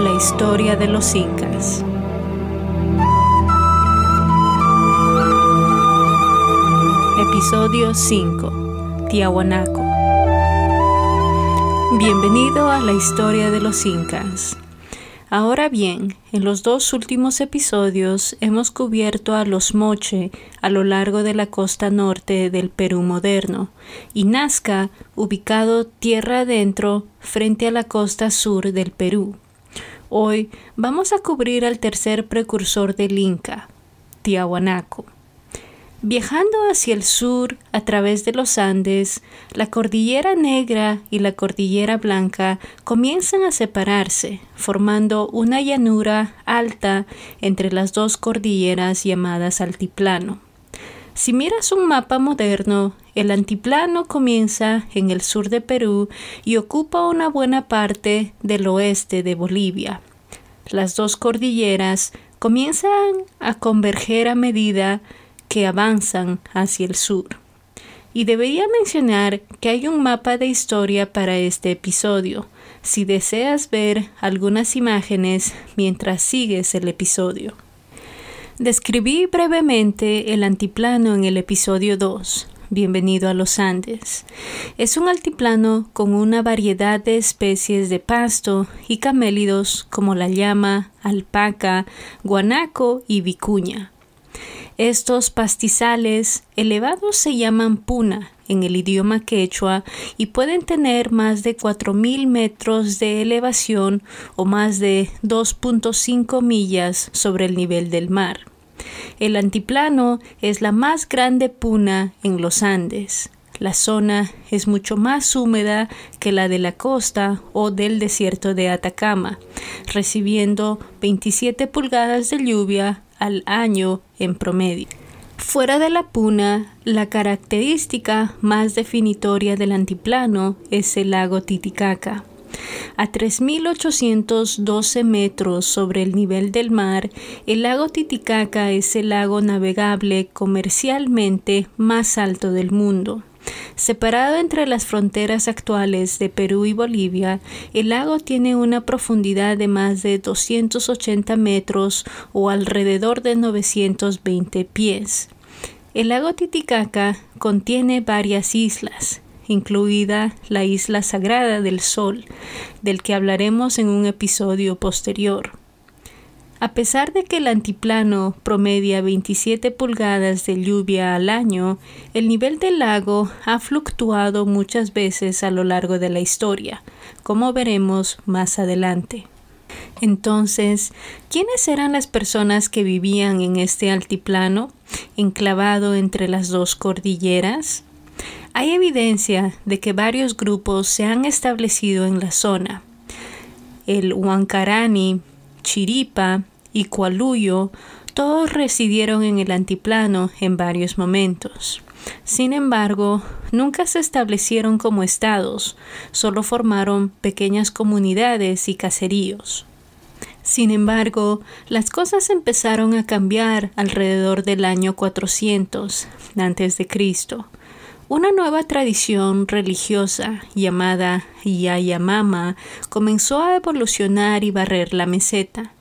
la historia de los incas. Episodio 5. Tiahuanaco. Bienvenido a la historia de los incas. Ahora bien, en los dos últimos episodios hemos cubierto a los Moche a lo largo de la costa norte del Perú moderno y Nazca ubicado tierra adentro frente a la costa sur del Perú. Hoy vamos a cubrir al tercer precursor del Inca, Tiahuanaco. Viajando hacia el sur a través de los Andes, la cordillera negra y la cordillera blanca comienzan a separarse, formando una llanura alta entre las dos cordilleras llamadas altiplano. Si miras un mapa moderno, el altiplano comienza en el sur de Perú y ocupa una buena parte del oeste de Bolivia. Las dos cordilleras comienzan a converger a medida que avanzan hacia el sur. Y debería mencionar que hay un mapa de historia para este episodio, si deseas ver algunas imágenes mientras sigues el episodio. Describí brevemente el antiplano en el episodio 2. Bienvenido a los Andes. Es un altiplano con una variedad de especies de pasto y camélidos como la llama, alpaca, guanaco y vicuña. Estos pastizales elevados se llaman puna en el idioma quechua y pueden tener más de 4.000 metros de elevación o más de 2.5 millas sobre el nivel del mar. El antiplano es la más grande puna en los Andes. La zona es mucho más húmeda que la de la costa o del desierto de Atacama, recibiendo 27 pulgadas de lluvia al año en promedio. Fuera de la puna, la característica más definitoria del antiplano es el lago Titicaca. A 3.812 metros sobre el nivel del mar, el lago Titicaca es el lago navegable comercialmente más alto del mundo. Separado entre las fronteras actuales de Perú y Bolivia, el lago tiene una profundidad de más de 280 metros o alrededor de 920 pies. El lago Titicaca contiene varias islas, incluida la isla sagrada del Sol, del que hablaremos en un episodio posterior. A pesar de que el antiplano promedia 27 pulgadas de lluvia al año, el nivel del lago ha fluctuado muchas veces a lo largo de la historia, como veremos más adelante. Entonces, ¿quiénes eran las personas que vivían en este altiplano, enclavado entre las dos cordilleras? Hay evidencia de que varios grupos se han establecido en la zona. El Huancarani, Chiripa y Cualuyo todos residieron en el antiplano en varios momentos. Sin embargo, nunca se establecieron como estados, solo formaron pequeñas comunidades y caseríos. Sin embargo, las cosas empezaron a cambiar alrededor del año 400 antes de Cristo. Una nueva tradición religiosa llamada Yayamama comenzó a evolucionar y barrer la meseta.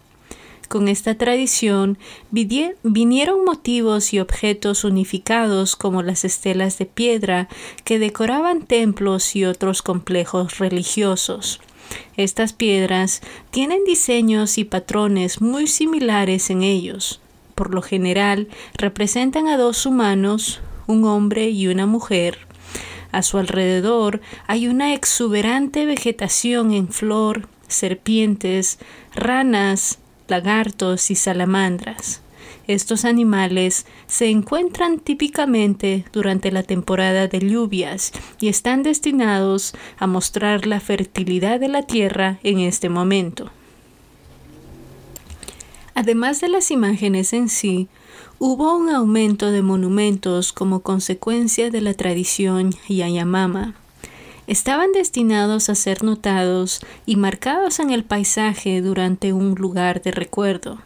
Con esta tradición vinieron motivos y objetos unificados como las estelas de piedra que decoraban templos y otros complejos religiosos. Estas piedras tienen diseños y patrones muy similares en ellos. Por lo general representan a dos humanos, un hombre y una mujer. A su alrededor hay una exuberante vegetación en flor, serpientes, ranas, lagartos y salamandras. Estos animales se encuentran típicamente durante la temporada de lluvias y están destinados a mostrar la fertilidad de la tierra en este momento. Además de las imágenes en sí, hubo un aumento de monumentos como consecuencia de la tradición Yayamama estaban destinados a ser notados y marcados en el paisaje durante un lugar de recuerdo.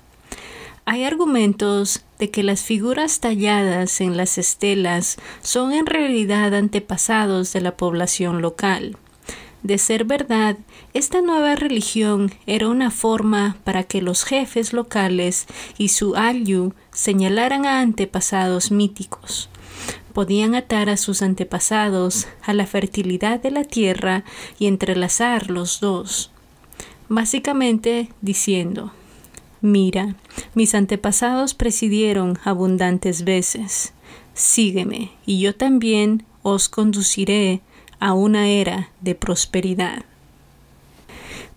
Hay argumentos de que las figuras talladas en las estelas son en realidad antepasados de la población local. De ser verdad, esta nueva religión era una forma para que los jefes locales y su alyu señalaran a antepasados míticos. Podían atar a sus antepasados a la fertilidad de la tierra y entrelazar los dos, básicamente diciendo, Mira, mis antepasados presidieron abundantes veces. Sígueme, y yo también os conduciré a una era de prosperidad.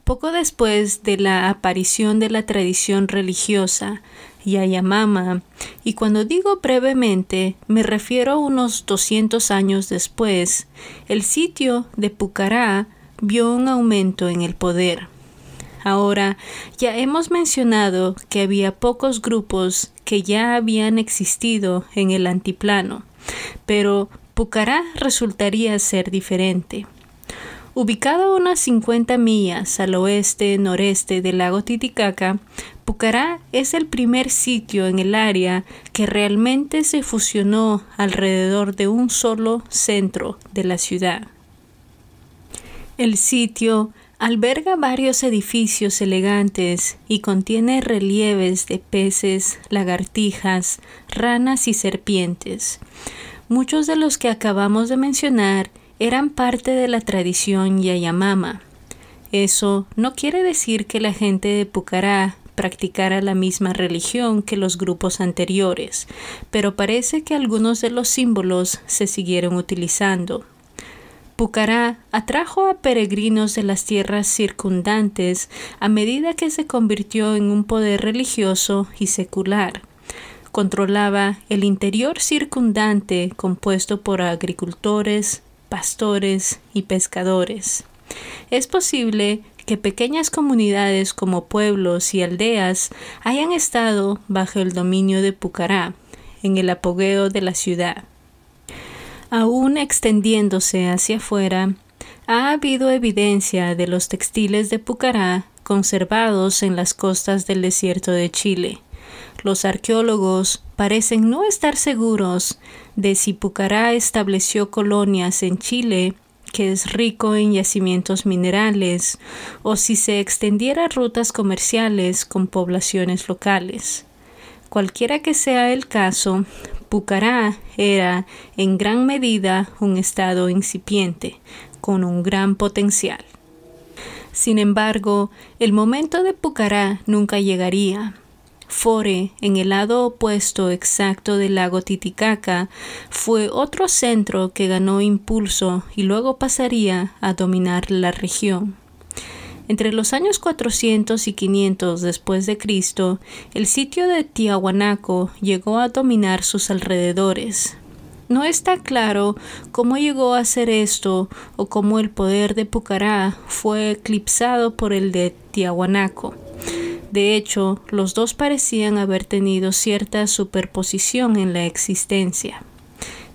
Poco después de la aparición de la tradición religiosa Yayamama, y cuando digo brevemente me refiero a unos 200 años después, el sitio de Pucará vio un aumento en el poder. Ahora, ya hemos mencionado que había pocos grupos que ya habían existido en el antiplano, pero Pucará resultaría ser diferente. Ubicado a unas 50 millas al oeste-noreste del lago Titicaca, Pucará es el primer sitio en el área que realmente se fusionó alrededor de un solo centro de la ciudad. El sitio alberga varios edificios elegantes y contiene relieves de peces, lagartijas, ranas y serpientes. Muchos de los que acabamos de mencionar eran parte de la tradición Yayamama. Eso no quiere decir que la gente de Pucará practicara la misma religión que los grupos anteriores, pero parece que algunos de los símbolos se siguieron utilizando. Pucará atrajo a peregrinos de las tierras circundantes a medida que se convirtió en un poder religioso y secular controlaba el interior circundante compuesto por agricultores, pastores y pescadores. Es posible que pequeñas comunidades como pueblos y aldeas hayan estado bajo el dominio de Pucará, en el apogeo de la ciudad. Aún extendiéndose hacia afuera, ha habido evidencia de los textiles de Pucará conservados en las costas del desierto de Chile. Los arqueólogos parecen no estar seguros de si Pucará estableció colonias en Chile, que es rico en yacimientos minerales, o si se extendiera rutas comerciales con poblaciones locales. Cualquiera que sea el caso, Pucará era en gran medida un estado incipiente, con un gran potencial. Sin embargo, el momento de Pucará nunca llegaría. Fore, en el lado opuesto exacto del lago Titicaca, fue otro centro que ganó impulso y luego pasaría a dominar la región. Entre los años 400 y 500 después de Cristo, el sitio de Tiahuanaco llegó a dominar sus alrededores. No está claro cómo llegó a hacer esto o cómo el poder de Pucará fue eclipsado por el de Tiahuanaco. De hecho, los dos parecían haber tenido cierta superposición en la existencia.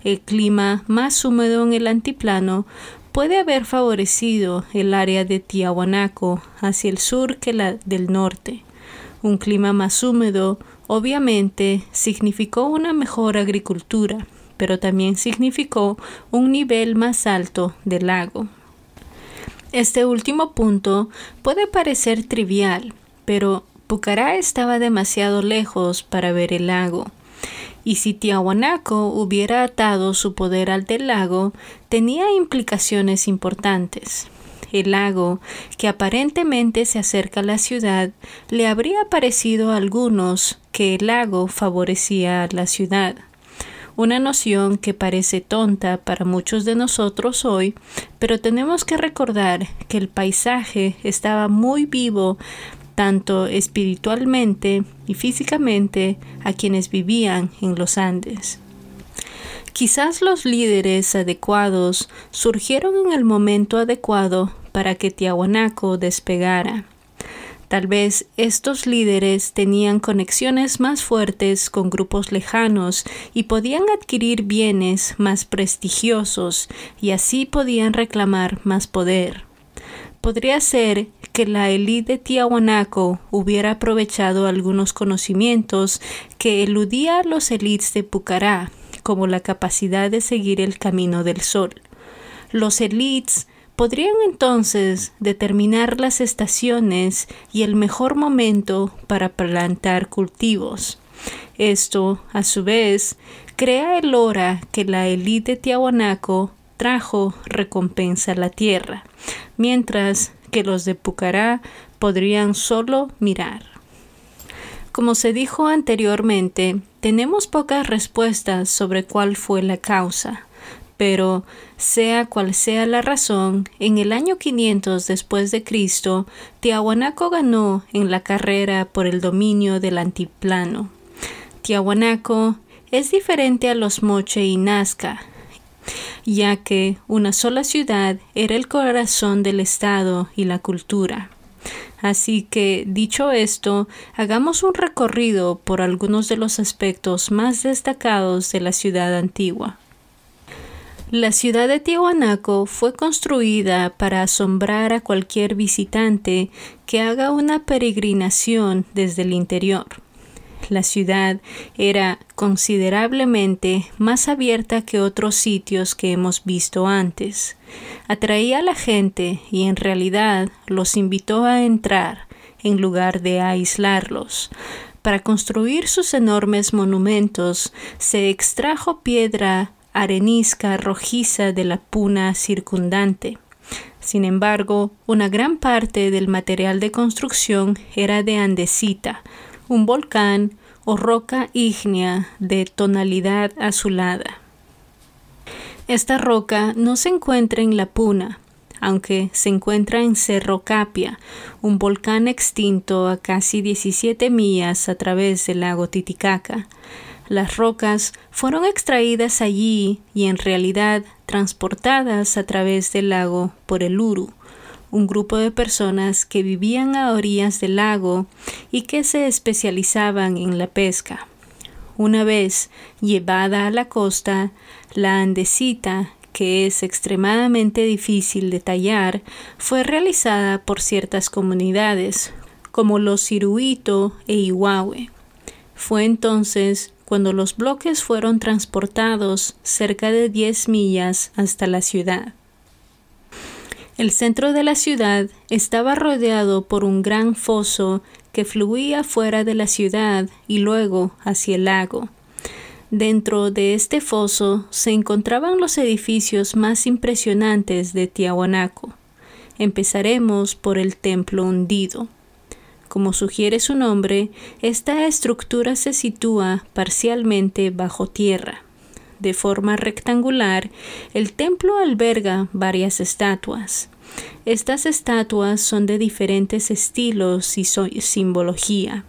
El clima más húmedo en el antiplano puede haber favorecido el área de Tiahuanaco hacia el sur que la del norte. Un clima más húmedo obviamente significó una mejor agricultura, pero también significó un nivel más alto del lago. Este último punto puede parecer trivial, pero Pucará estaba demasiado lejos para ver el lago, y si Tiahuanaco hubiera atado su poder al del lago, tenía implicaciones importantes. El lago, que aparentemente se acerca a la ciudad, le habría parecido a algunos que el lago favorecía a la ciudad una noción que parece tonta para muchos de nosotros hoy, pero tenemos que recordar que el paisaje estaba muy vivo tanto espiritualmente y físicamente a quienes vivían en los Andes. Quizás los líderes adecuados surgieron en el momento adecuado para que Tiahuanaco despegara. Tal vez estos líderes tenían conexiones más fuertes con grupos lejanos y podían adquirir bienes más prestigiosos y así podían reclamar más poder. Podría ser que la élite de Tiahuanaco hubiera aprovechado algunos conocimientos que eludía a los élites de Pucará, como la capacidad de seguir el camino del sol. Los élites podrían entonces determinar las estaciones y el mejor momento para plantar cultivos. Esto, a su vez, crea el hora que la élite de Tiahuanaco trajo recompensa a la tierra, mientras que los de Pucará podrían solo mirar. Como se dijo anteriormente, tenemos pocas respuestas sobre cuál fue la causa, pero sea cual sea la razón, en el año 500 después de Cristo, Tiahuanaco ganó en la carrera por el dominio del antiplano. Tiahuanaco es diferente a los Moche y Nazca, ya que una sola ciudad era el corazón del Estado y la cultura. Así que, dicho esto, hagamos un recorrido por algunos de los aspectos más destacados de la ciudad antigua. La ciudad de Tiahuanaco fue construida para asombrar a cualquier visitante que haga una peregrinación desde el interior. La ciudad era considerablemente más abierta que otros sitios que hemos visto antes. Atraía a la gente y en realidad los invitó a entrar en lugar de aislarlos. Para construir sus enormes monumentos se extrajo piedra arenisca rojiza de la puna circundante. Sin embargo, una gran parte del material de construcción era de andesita, un volcán o roca ígnea de tonalidad azulada. Esta roca no se encuentra en la Puna, aunque se encuentra en Cerro Capia, un volcán extinto a casi 17 millas a través del lago Titicaca. Las rocas fueron extraídas allí y en realidad transportadas a través del lago por el Uru, un grupo de personas que vivían a orillas del lago y que se especializaban en la pesca. Una vez llevada a la costa, la andesita, que es extremadamente difícil de tallar, fue realizada por ciertas comunidades, como los Ciruito e Ihuahue. Fue entonces cuando los bloques fueron transportados cerca de 10 millas hasta la ciudad. El centro de la ciudad estaba rodeado por un gran foso que fluía fuera de la ciudad y luego hacia el lago. Dentro de este foso se encontraban los edificios más impresionantes de Tiahuanaco. Empezaremos por el templo hundido. Como sugiere su nombre, esta estructura se sitúa parcialmente bajo tierra. De forma rectangular, el templo alberga varias estatuas. Estas estatuas son de diferentes estilos y simbología.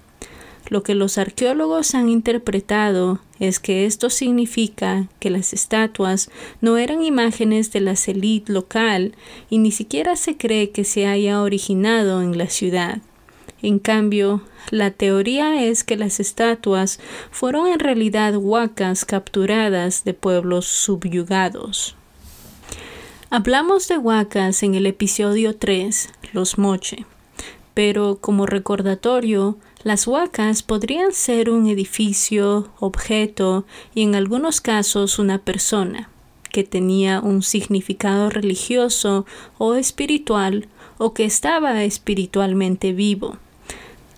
Lo que los arqueólogos han interpretado es que esto significa que las estatuas no eran imágenes de la élite local y ni siquiera se cree que se haya originado en la ciudad. En cambio, la teoría es que las estatuas fueron en realidad huacas capturadas de pueblos subyugados. Hablamos de huacas en el episodio 3, los moche, pero como recordatorio, las huacas podrían ser un edificio, objeto y en algunos casos una persona que tenía un significado religioso o espiritual o que estaba espiritualmente vivo.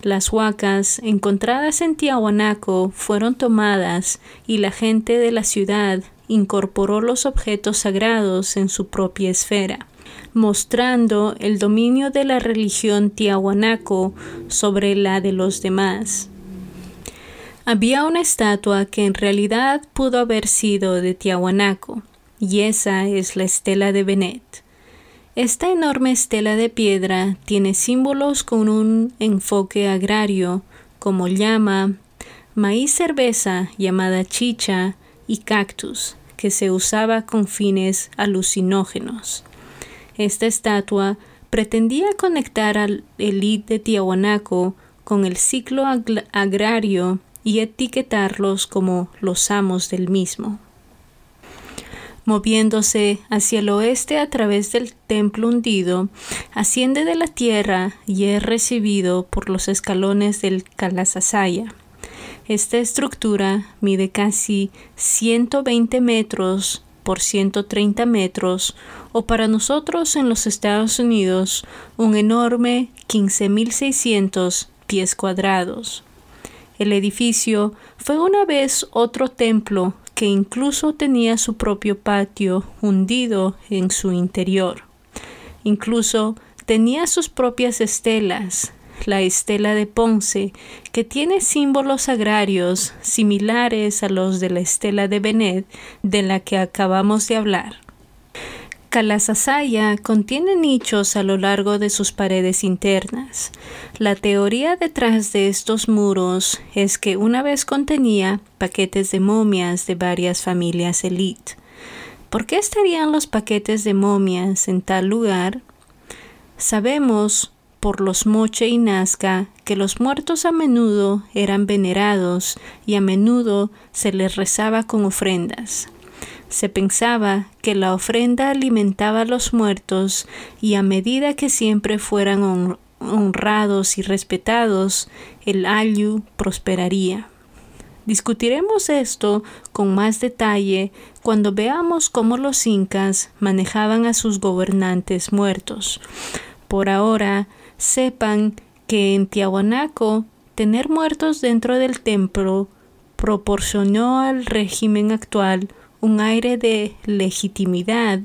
Las huacas encontradas en Tiahuanaco fueron tomadas y la gente de la ciudad incorporó los objetos sagrados en su propia esfera, mostrando el dominio de la religión tiahuanaco sobre la de los demás. Había una estatua que en realidad pudo haber sido de Tiahuanaco, y esa es la estela de Benet. Esta enorme estela de piedra tiene símbolos con un enfoque agrario como llama, maíz cerveza llamada chicha y cactus, que se usaba con fines alucinógenos. Esta estatua pretendía conectar al elite de Tiahuanaco con el ciclo agrario y etiquetarlos como los amos del mismo moviéndose hacia el oeste a través del templo hundido, asciende de la tierra y es recibido por los escalones del Kalasasaya. Esta estructura mide casi 120 metros por 130 metros, o para nosotros en los Estados Unidos, un enorme 15.600 pies cuadrados. El edificio fue una vez otro templo que incluso tenía su propio patio hundido en su interior. Incluso tenía sus propias estelas, la estela de Ponce, que tiene símbolos agrarios similares a los de la estela de Benet de la que acabamos de hablar. Calasasaya contiene nichos a lo largo de sus paredes internas. La teoría detrás de estos muros es que una vez contenía paquetes de momias de varias familias elite. ¿Por qué estarían los paquetes de momias en tal lugar? Sabemos por los Moche y Nazca que los muertos a menudo eran venerados y a menudo se les rezaba con ofrendas. Se pensaba que la ofrenda alimentaba a los muertos y a medida que siempre fueran honrados y respetados, el ayu prosperaría. Discutiremos esto con más detalle cuando veamos cómo los incas manejaban a sus gobernantes muertos. Por ahora, sepan que en Tiahuanaco tener muertos dentro del templo proporcionó al régimen actual un aire de legitimidad,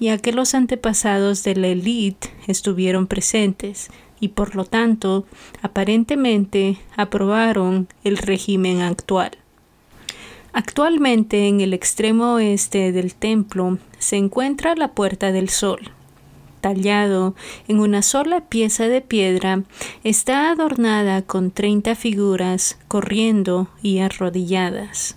ya que los antepasados de la élite estuvieron presentes y por lo tanto aparentemente aprobaron el régimen actual. Actualmente en el extremo oeste del templo se encuentra la Puerta del Sol. Tallado en una sola pieza de piedra, está adornada con treinta figuras corriendo y arrodilladas.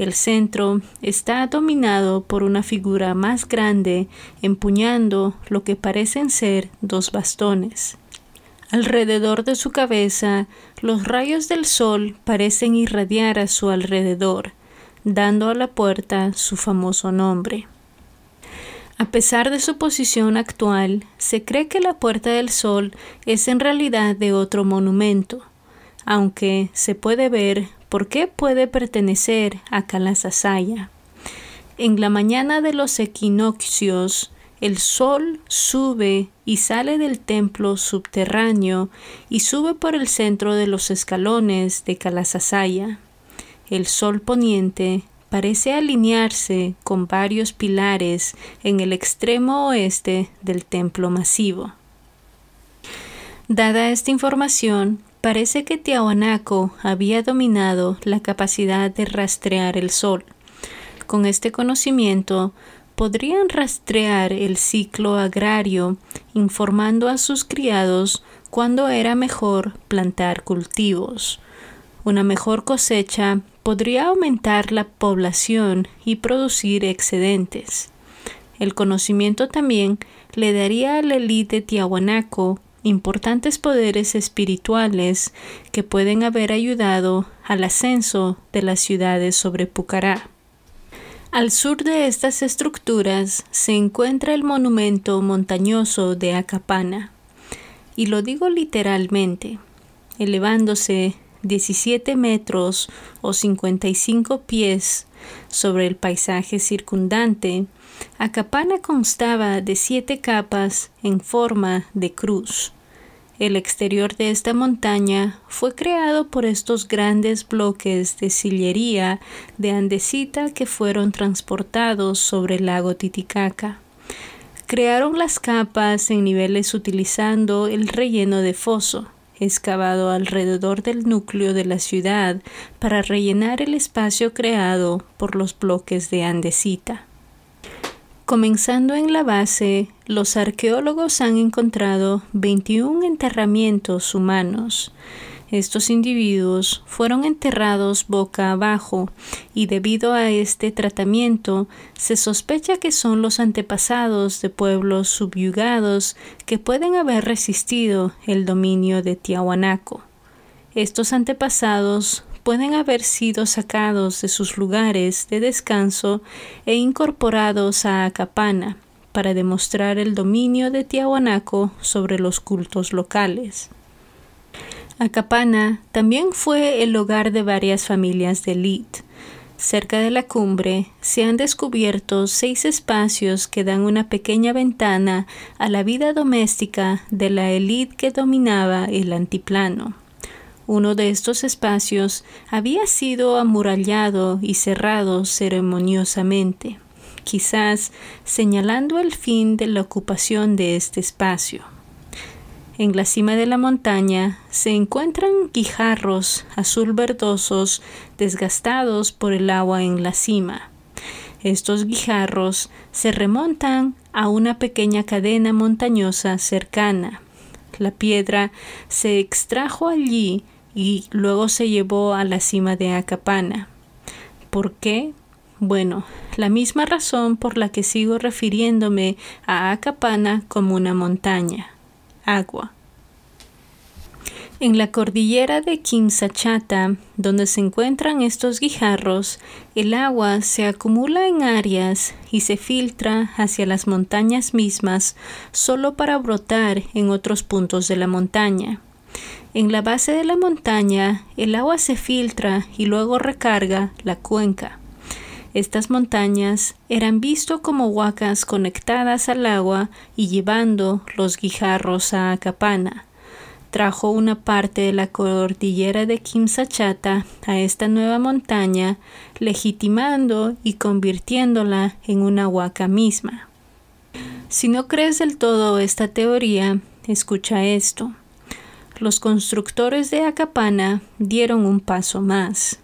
El centro está dominado por una figura más grande empuñando lo que parecen ser dos bastones. Alrededor de su cabeza, los rayos del sol parecen irradiar a su alrededor, dando a la puerta su famoso nombre. A pesar de su posición actual, se cree que la Puerta del Sol es en realidad de otro monumento, aunque se puede ver ¿Por qué puede pertenecer a Calasasaya? En la mañana de los equinoccios, el sol sube y sale del templo subterráneo y sube por el centro de los escalones de Calasasaya. El sol poniente parece alinearse con varios pilares en el extremo oeste del templo masivo. Dada esta información, Parece que Tiahuanaco había dominado la capacidad de rastrear el sol. Con este conocimiento podrían rastrear el ciclo agrario, informando a sus criados cuándo era mejor plantar cultivos. Una mejor cosecha podría aumentar la población y producir excedentes. El conocimiento también le daría a la élite tiahuanaco importantes poderes espirituales que pueden haber ayudado al ascenso de las ciudades sobre Pucará. Al sur de estas estructuras se encuentra el monumento montañoso de Acapana, y lo digo literalmente, elevándose 17 metros o 55 pies sobre el paisaje circundante, Acapana constaba de siete capas en forma de cruz. El exterior de esta montaña fue creado por estos grandes bloques de sillería de andesita que fueron transportados sobre el lago Titicaca. Crearon las capas en niveles utilizando el relleno de foso, excavado alrededor del núcleo de la ciudad para rellenar el espacio creado por los bloques de andesita. Comenzando en la base, los arqueólogos han encontrado 21 enterramientos humanos. Estos individuos fueron enterrados boca abajo y debido a este tratamiento se sospecha que son los antepasados de pueblos subyugados que pueden haber resistido el dominio de Tiahuanaco. Estos antepasados pueden haber sido sacados de sus lugares de descanso e incorporados a Acapana para demostrar el dominio de Tiahuanaco sobre los cultos locales. Acapana también fue el hogar de varias familias de elite. Cerca de la cumbre se han descubierto seis espacios que dan una pequeña ventana a la vida doméstica de la élite que dominaba el antiplano. Uno de estos espacios había sido amurallado y cerrado ceremoniosamente, quizás señalando el fin de la ocupación de este espacio. En la cima de la montaña se encuentran guijarros azul verdosos desgastados por el agua en la cima. Estos guijarros se remontan a una pequeña cadena montañosa cercana. La piedra se extrajo allí y luego se llevó a la cima de Acapana. ¿Por qué? Bueno, la misma razón por la que sigo refiriéndome a Acapana como una montaña agua. En la cordillera de Quimsachata, donde se encuentran estos guijarros, el agua se acumula en áreas y se filtra hacia las montañas mismas solo para brotar en otros puntos de la montaña. En la base de la montaña, el agua se filtra y luego recarga la cuenca. Estas montañas eran visto como huacas conectadas al agua y llevando los guijarros a Acapana. Trajo una parte de la cordillera de Quimsachata a esta nueva montaña, legitimando y convirtiéndola en una huaca misma. Si no crees del todo esta teoría, escucha esto. Los constructores de Acapana dieron un paso más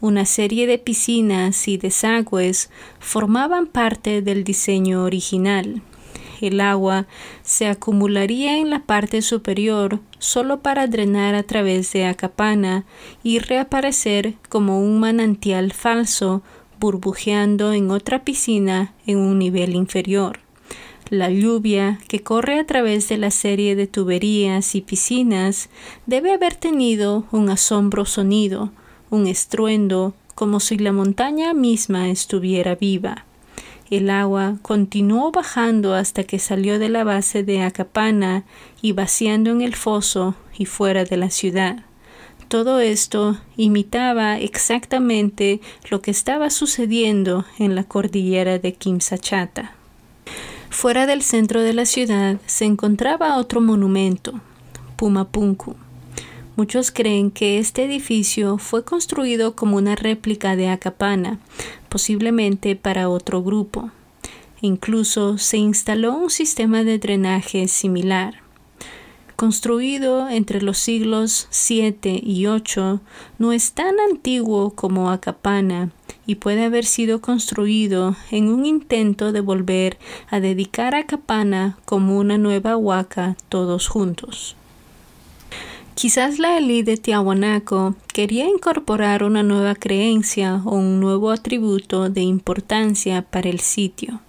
una serie de piscinas y desagües formaban parte del diseño original. El agua se acumularía en la parte superior solo para drenar a través de Acapana y reaparecer como un manantial falso burbujeando en otra piscina en un nivel inferior. La lluvia que corre a través de la serie de tuberías y piscinas debe haber tenido un asombro sonido, un estruendo como si la montaña misma estuviera viva. El agua continuó bajando hasta que salió de la base de Acapana y vaciando en el foso y fuera de la ciudad. Todo esto imitaba exactamente lo que estaba sucediendo en la cordillera de Kimsachata. Fuera del centro de la ciudad se encontraba otro monumento, Pumapunku. Muchos creen que este edificio fue construido como una réplica de Acapana, posiblemente para otro grupo. Incluso se instaló un sistema de drenaje similar. Construido entre los siglos 7 y 8, no es tan antiguo como Acapana y puede haber sido construido en un intento de volver a dedicar a Acapana como una nueva huaca todos juntos. Quizás la élite de Tiahuanaco quería incorporar una nueva creencia o un nuevo atributo de importancia para el sitio.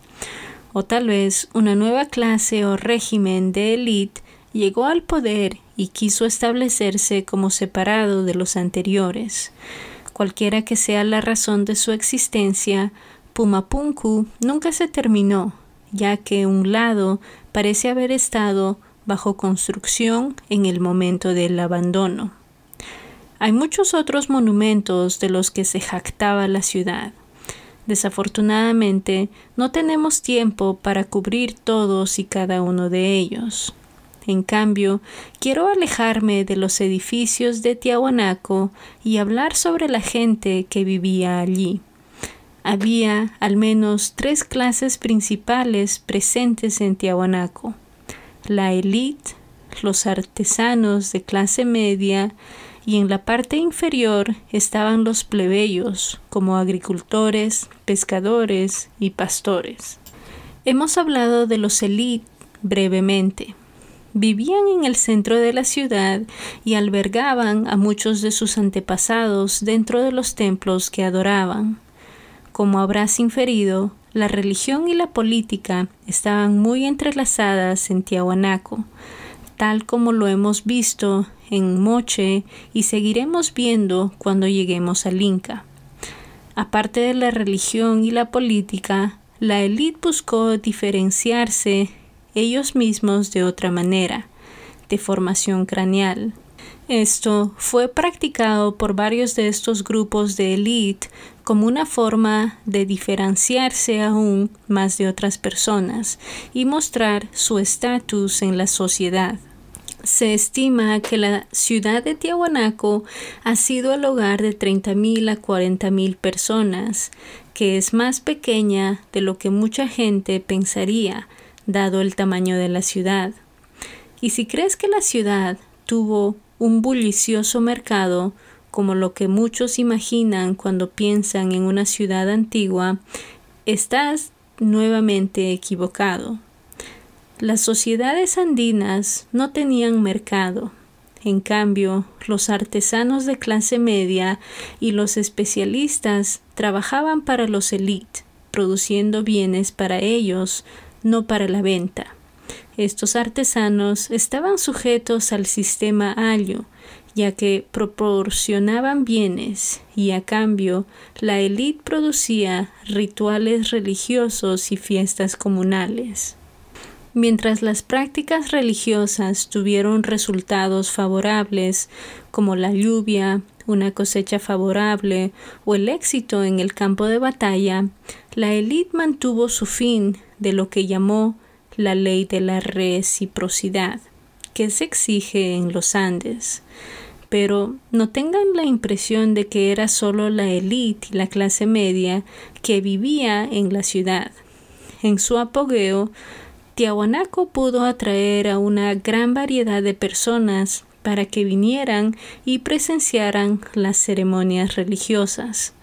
O tal vez una nueva clase o régimen de élite llegó al poder y quiso establecerse como separado de los anteriores. Cualquiera que sea la razón de su existencia, Pumapunku nunca se terminó, ya que un lado parece haber estado bajo construcción en el momento del abandono. Hay muchos otros monumentos de los que se jactaba la ciudad. Desafortunadamente, no tenemos tiempo para cubrir todos y cada uno de ellos. En cambio, quiero alejarme de los edificios de Tiahuanaco y hablar sobre la gente que vivía allí. Había al menos tres clases principales presentes en Tiahuanaco la élite, los artesanos de clase media y en la parte inferior estaban los plebeyos como agricultores, pescadores y pastores. Hemos hablado de los élite brevemente. Vivían en el centro de la ciudad y albergaban a muchos de sus antepasados dentro de los templos que adoraban. Como habrás inferido, la religión y la política estaban muy entrelazadas en Tiahuanaco, tal como lo hemos visto en Moche y seguiremos viendo cuando lleguemos al Inca. Aparte de la religión y la política, la élite buscó diferenciarse ellos mismos de otra manera, de formación craneal. Esto fue practicado por varios de estos grupos de élite como una forma de diferenciarse aún más de otras personas y mostrar su estatus en la sociedad. Se estima que la ciudad de Tiahuanaco ha sido el hogar de 30.000 a 40.000 personas, que es más pequeña de lo que mucha gente pensaría, dado el tamaño de la ciudad. Y si crees que la ciudad tuvo un bullicioso mercado, como lo que muchos imaginan cuando piensan en una ciudad antigua, estás nuevamente equivocado. Las sociedades andinas no tenían mercado. En cambio, los artesanos de clase media y los especialistas trabajaban para los élites, produciendo bienes para ellos, no para la venta. Estos artesanos estaban sujetos al sistema alio, ya que proporcionaban bienes y a cambio la élite producía rituales religiosos y fiestas comunales. Mientras las prácticas religiosas tuvieron resultados favorables, como la lluvia, una cosecha favorable o el éxito en el campo de batalla, la élite mantuvo su fin de lo que llamó la ley de la reciprocidad, que se exige en los Andes. Pero no tengan la impresión de que era solo la élite y la clase media que vivía en la ciudad. En su apogeo, Tiahuanaco pudo atraer a una gran variedad de personas para que vinieran y presenciaran las ceremonias religiosas.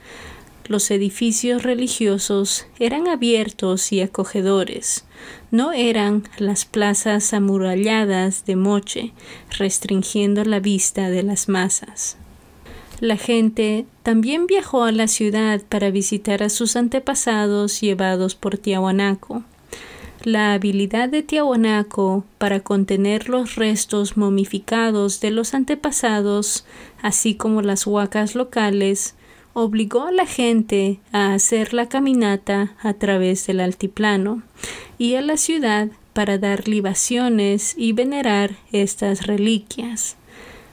Los edificios religiosos eran abiertos y acogedores, no eran las plazas amuralladas de Moche, restringiendo la vista de las masas. La gente también viajó a la ciudad para visitar a sus antepasados llevados por Tiahuanaco. La habilidad de Tiahuanaco para contener los restos momificados de los antepasados, así como las huacas locales, obligó a la gente a hacer la caminata a través del altiplano y a la ciudad para dar libaciones y venerar estas reliquias.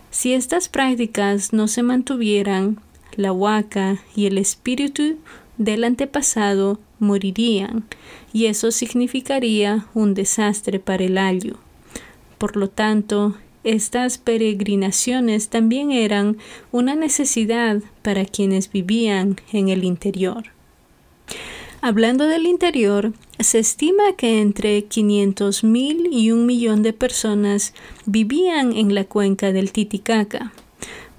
Si estas prácticas no se mantuvieran, la huaca y el espíritu del antepasado morirían, y eso significaría un desastre para el ayo. Por lo tanto, estas peregrinaciones también eran una necesidad para quienes vivían en el interior. Hablando del interior, se estima que entre 500.000 y un millón de personas vivían en la cuenca del Titicaca,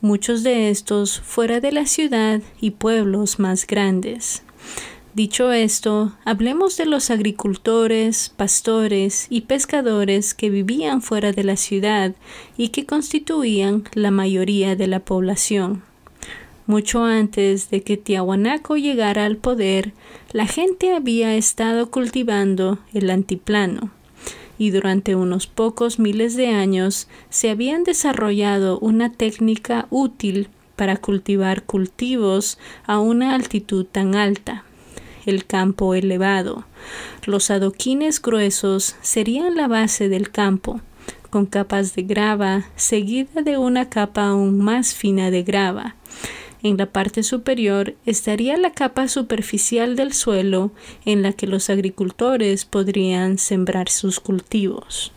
muchos de estos fuera de la ciudad y pueblos más grandes. Dicho esto, hablemos de los agricultores, pastores y pescadores que vivían fuera de la ciudad y que constituían la mayoría de la población. Mucho antes de que Tiahuanaco llegara al poder, la gente había estado cultivando el antiplano, y durante unos pocos miles de años se habían desarrollado una técnica útil para cultivar cultivos a una altitud tan alta el campo elevado. Los adoquines gruesos serían la base del campo, con capas de grava seguida de una capa aún más fina de grava. En la parte superior estaría la capa superficial del suelo en la que los agricultores podrían sembrar sus cultivos.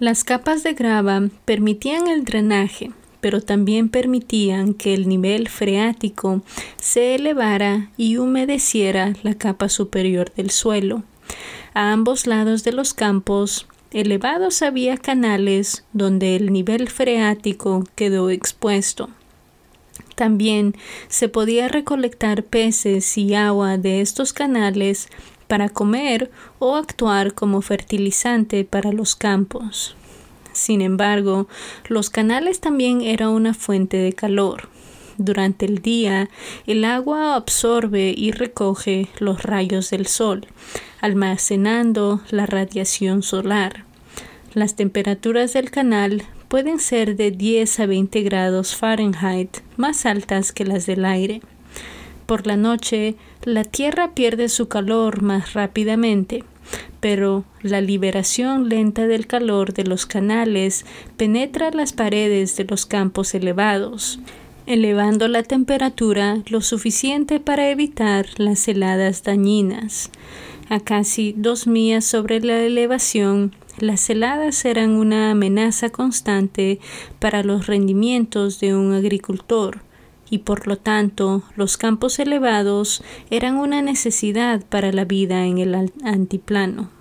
Las capas de grava permitían el drenaje, pero también permitían que el nivel freático se elevara y humedeciera la capa superior del suelo. A ambos lados de los campos elevados había canales donde el nivel freático quedó expuesto. También se podía recolectar peces y agua de estos canales para comer o actuar como fertilizante para los campos. Sin embargo, los canales también eran una fuente de calor. Durante el día, el agua absorbe y recoge los rayos del sol, almacenando la radiación solar. Las temperaturas del canal pueden ser de 10 a 20 grados Fahrenheit, más altas que las del aire. Por la noche, la Tierra pierde su calor más rápidamente pero la liberación lenta del calor de los canales penetra las paredes de los campos elevados, elevando la temperatura lo suficiente para evitar las heladas dañinas. A casi dos millas sobre la elevación, las heladas eran una amenaza constante para los rendimientos de un agricultor y por lo tanto los campos elevados eran una necesidad para la vida en el antiplano.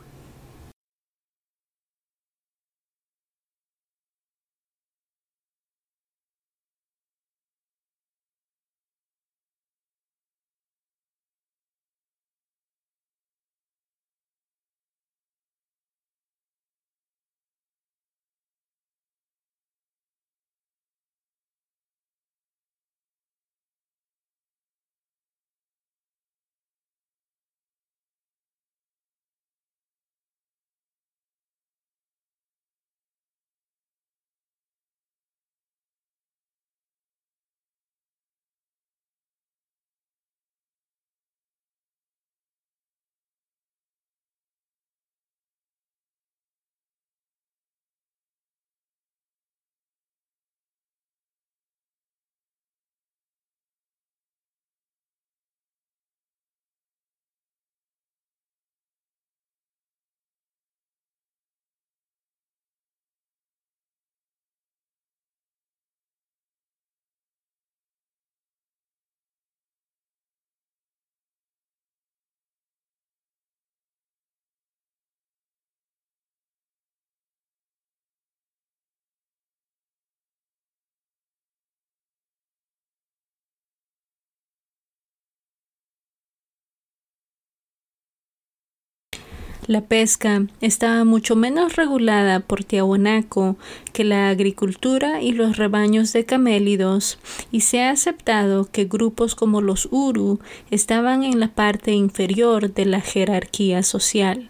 La pesca estaba mucho menos regulada por Tiahuanaco que la agricultura y los rebaños de camélidos, y se ha aceptado que grupos como los Uru estaban en la parte inferior de la jerarquía social.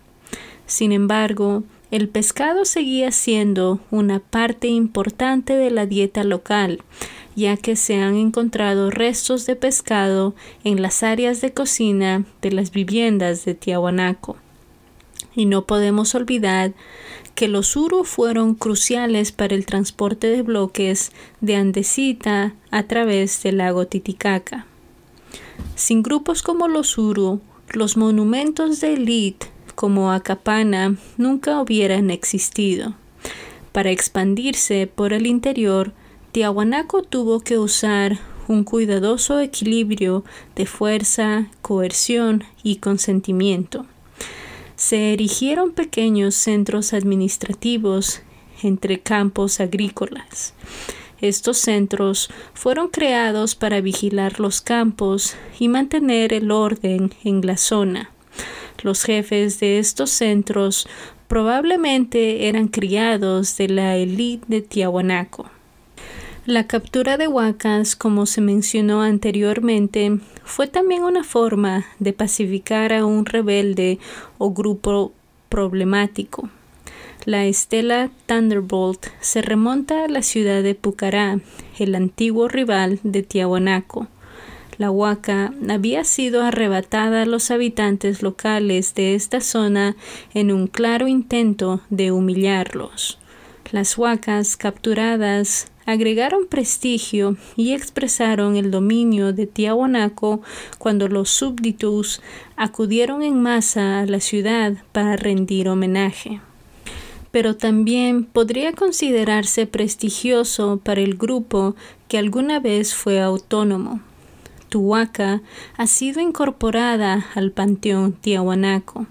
Sin embargo, el pescado seguía siendo una parte importante de la dieta local, ya que se han encontrado restos de pescado en las áreas de cocina de las viviendas de Tiahuanaco. Y no podemos olvidar que los Uru fueron cruciales para el transporte de bloques de andesita a través del lago Titicaca. Sin grupos como los Uru, los monumentos de élite como Acapana nunca hubieran existido. Para expandirse por el interior, Tiahuanaco tuvo que usar un cuidadoso equilibrio de fuerza, coerción y consentimiento se erigieron pequeños centros administrativos entre campos agrícolas. Estos centros fueron creados para vigilar los campos y mantener el orden en la zona. Los jefes de estos centros probablemente eran criados de la élite de Tiahuanaco. La captura de huacas, como se mencionó anteriormente, fue también una forma de pacificar a un rebelde o grupo problemático. La estela Thunderbolt se remonta a la ciudad de Pucará, el antiguo rival de Tiahuanaco. La huaca había sido arrebatada a los habitantes locales de esta zona en un claro intento de humillarlos. Las huacas capturadas agregaron prestigio y expresaron el dominio de Tiahuanaco cuando los súbditos acudieron en masa a la ciudad para rendir homenaje. Pero también podría considerarse prestigioso para el grupo que alguna vez fue autónomo. Tuhuaca ha sido incorporada al panteón Tiahuanaco.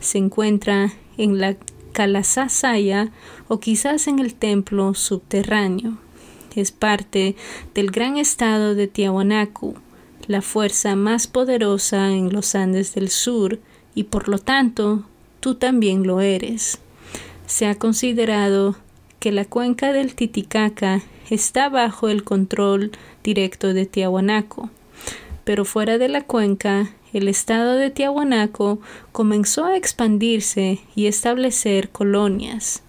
Se encuentra en la Calasasaya o quizás en el templo subterráneo es parte del gran estado de Tiahuanaco, la fuerza más poderosa en los Andes del Sur, y por lo tanto tú también lo eres. Se ha considerado que la cuenca del Titicaca está bajo el control directo de Tiahuanaco, pero fuera de la cuenca, el estado de Tiahuanaco comenzó a expandirse y establecer colonias.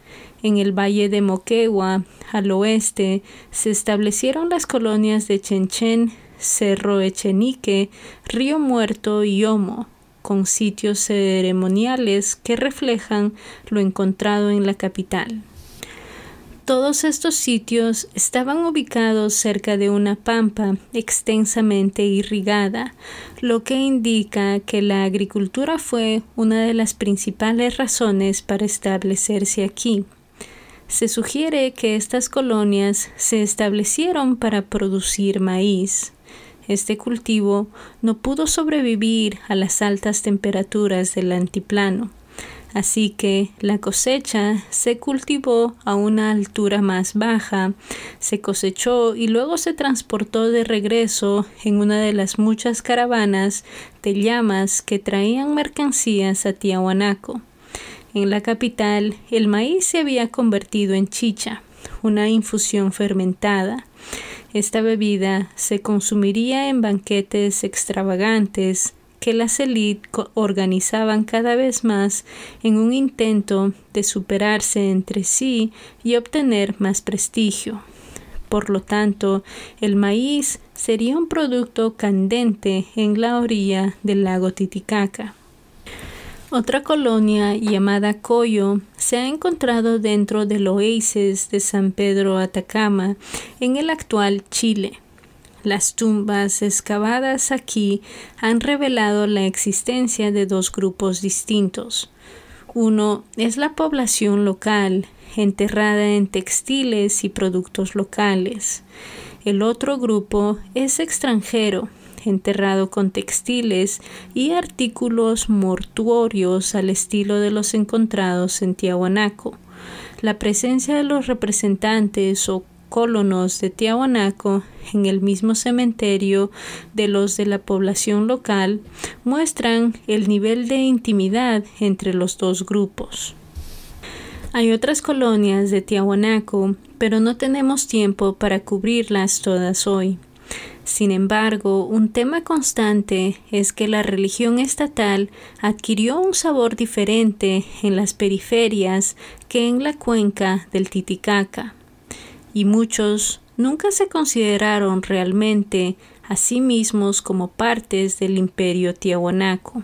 En el valle de Moquegua, al oeste, se establecieron las colonias de Chenchen, Cerro Echenique, Río Muerto y Omo. con sitios ceremoniales que reflejan lo encontrado en la capital. Todos estos sitios estaban ubicados cerca de una pampa extensamente irrigada, lo que indica que la agricultura fue una de las principales razones para establecerse aquí. Se sugiere que estas colonias se establecieron para producir maíz. Este cultivo no pudo sobrevivir a las altas temperaturas del antiplano Así que la cosecha se cultivó a una altura más baja, se cosechó y luego se transportó de regreso en una de las muchas caravanas de llamas que traían mercancías a Tiahuanaco. En la capital, el maíz se había convertido en chicha, una infusión fermentada. Esta bebida se consumiría en banquetes extravagantes, que las élites organizaban cada vez más en un intento de superarse entre sí y obtener más prestigio. Por lo tanto, el maíz sería un producto candente en la orilla del lago Titicaca. Otra colonia llamada Coyo se ha encontrado dentro del oasis de San Pedro Atacama en el actual Chile. Las tumbas excavadas aquí han revelado la existencia de dos grupos distintos. Uno es la población local, enterrada en textiles y productos locales. El otro grupo es extranjero, enterrado con textiles y artículos mortuorios al estilo de los encontrados en Tiahuanaco. La presencia de los representantes o colonos de Tiahuanaco en el mismo cementerio de los de la población local muestran el nivel de intimidad entre los dos grupos. Hay otras colonias de Tiahuanaco, pero no tenemos tiempo para cubrirlas todas hoy. Sin embargo, un tema constante es que la religión estatal adquirió un sabor diferente en las periferias que en la cuenca del Titicaca y muchos nunca se consideraron realmente a sí mismos como partes del imperio tiahuanaco.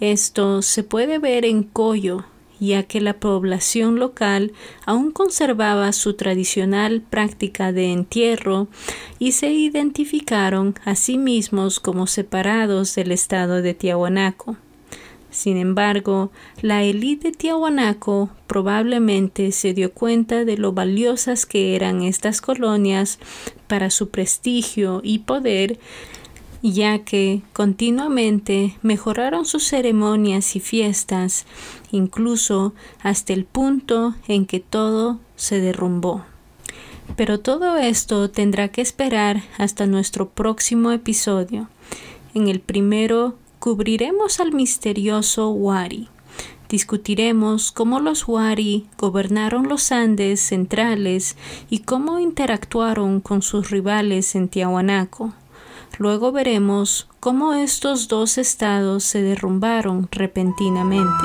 Esto se puede ver en Coyo, ya que la población local aún conservaba su tradicional práctica de entierro y se identificaron a sí mismos como separados del estado de Tiahuanaco. Sin embargo, la élite de Tiahuanaco probablemente se dio cuenta de lo valiosas que eran estas colonias para su prestigio y poder, ya que continuamente mejoraron sus ceremonias y fiestas, incluso hasta el punto en que todo se derrumbó. Pero todo esto tendrá que esperar hasta nuestro próximo episodio. En el primero cubriremos al misterioso Wari. Discutiremos cómo los Wari gobernaron los Andes centrales y cómo interactuaron con sus rivales en Tiahuanaco. Luego veremos cómo estos dos estados se derrumbaron repentinamente.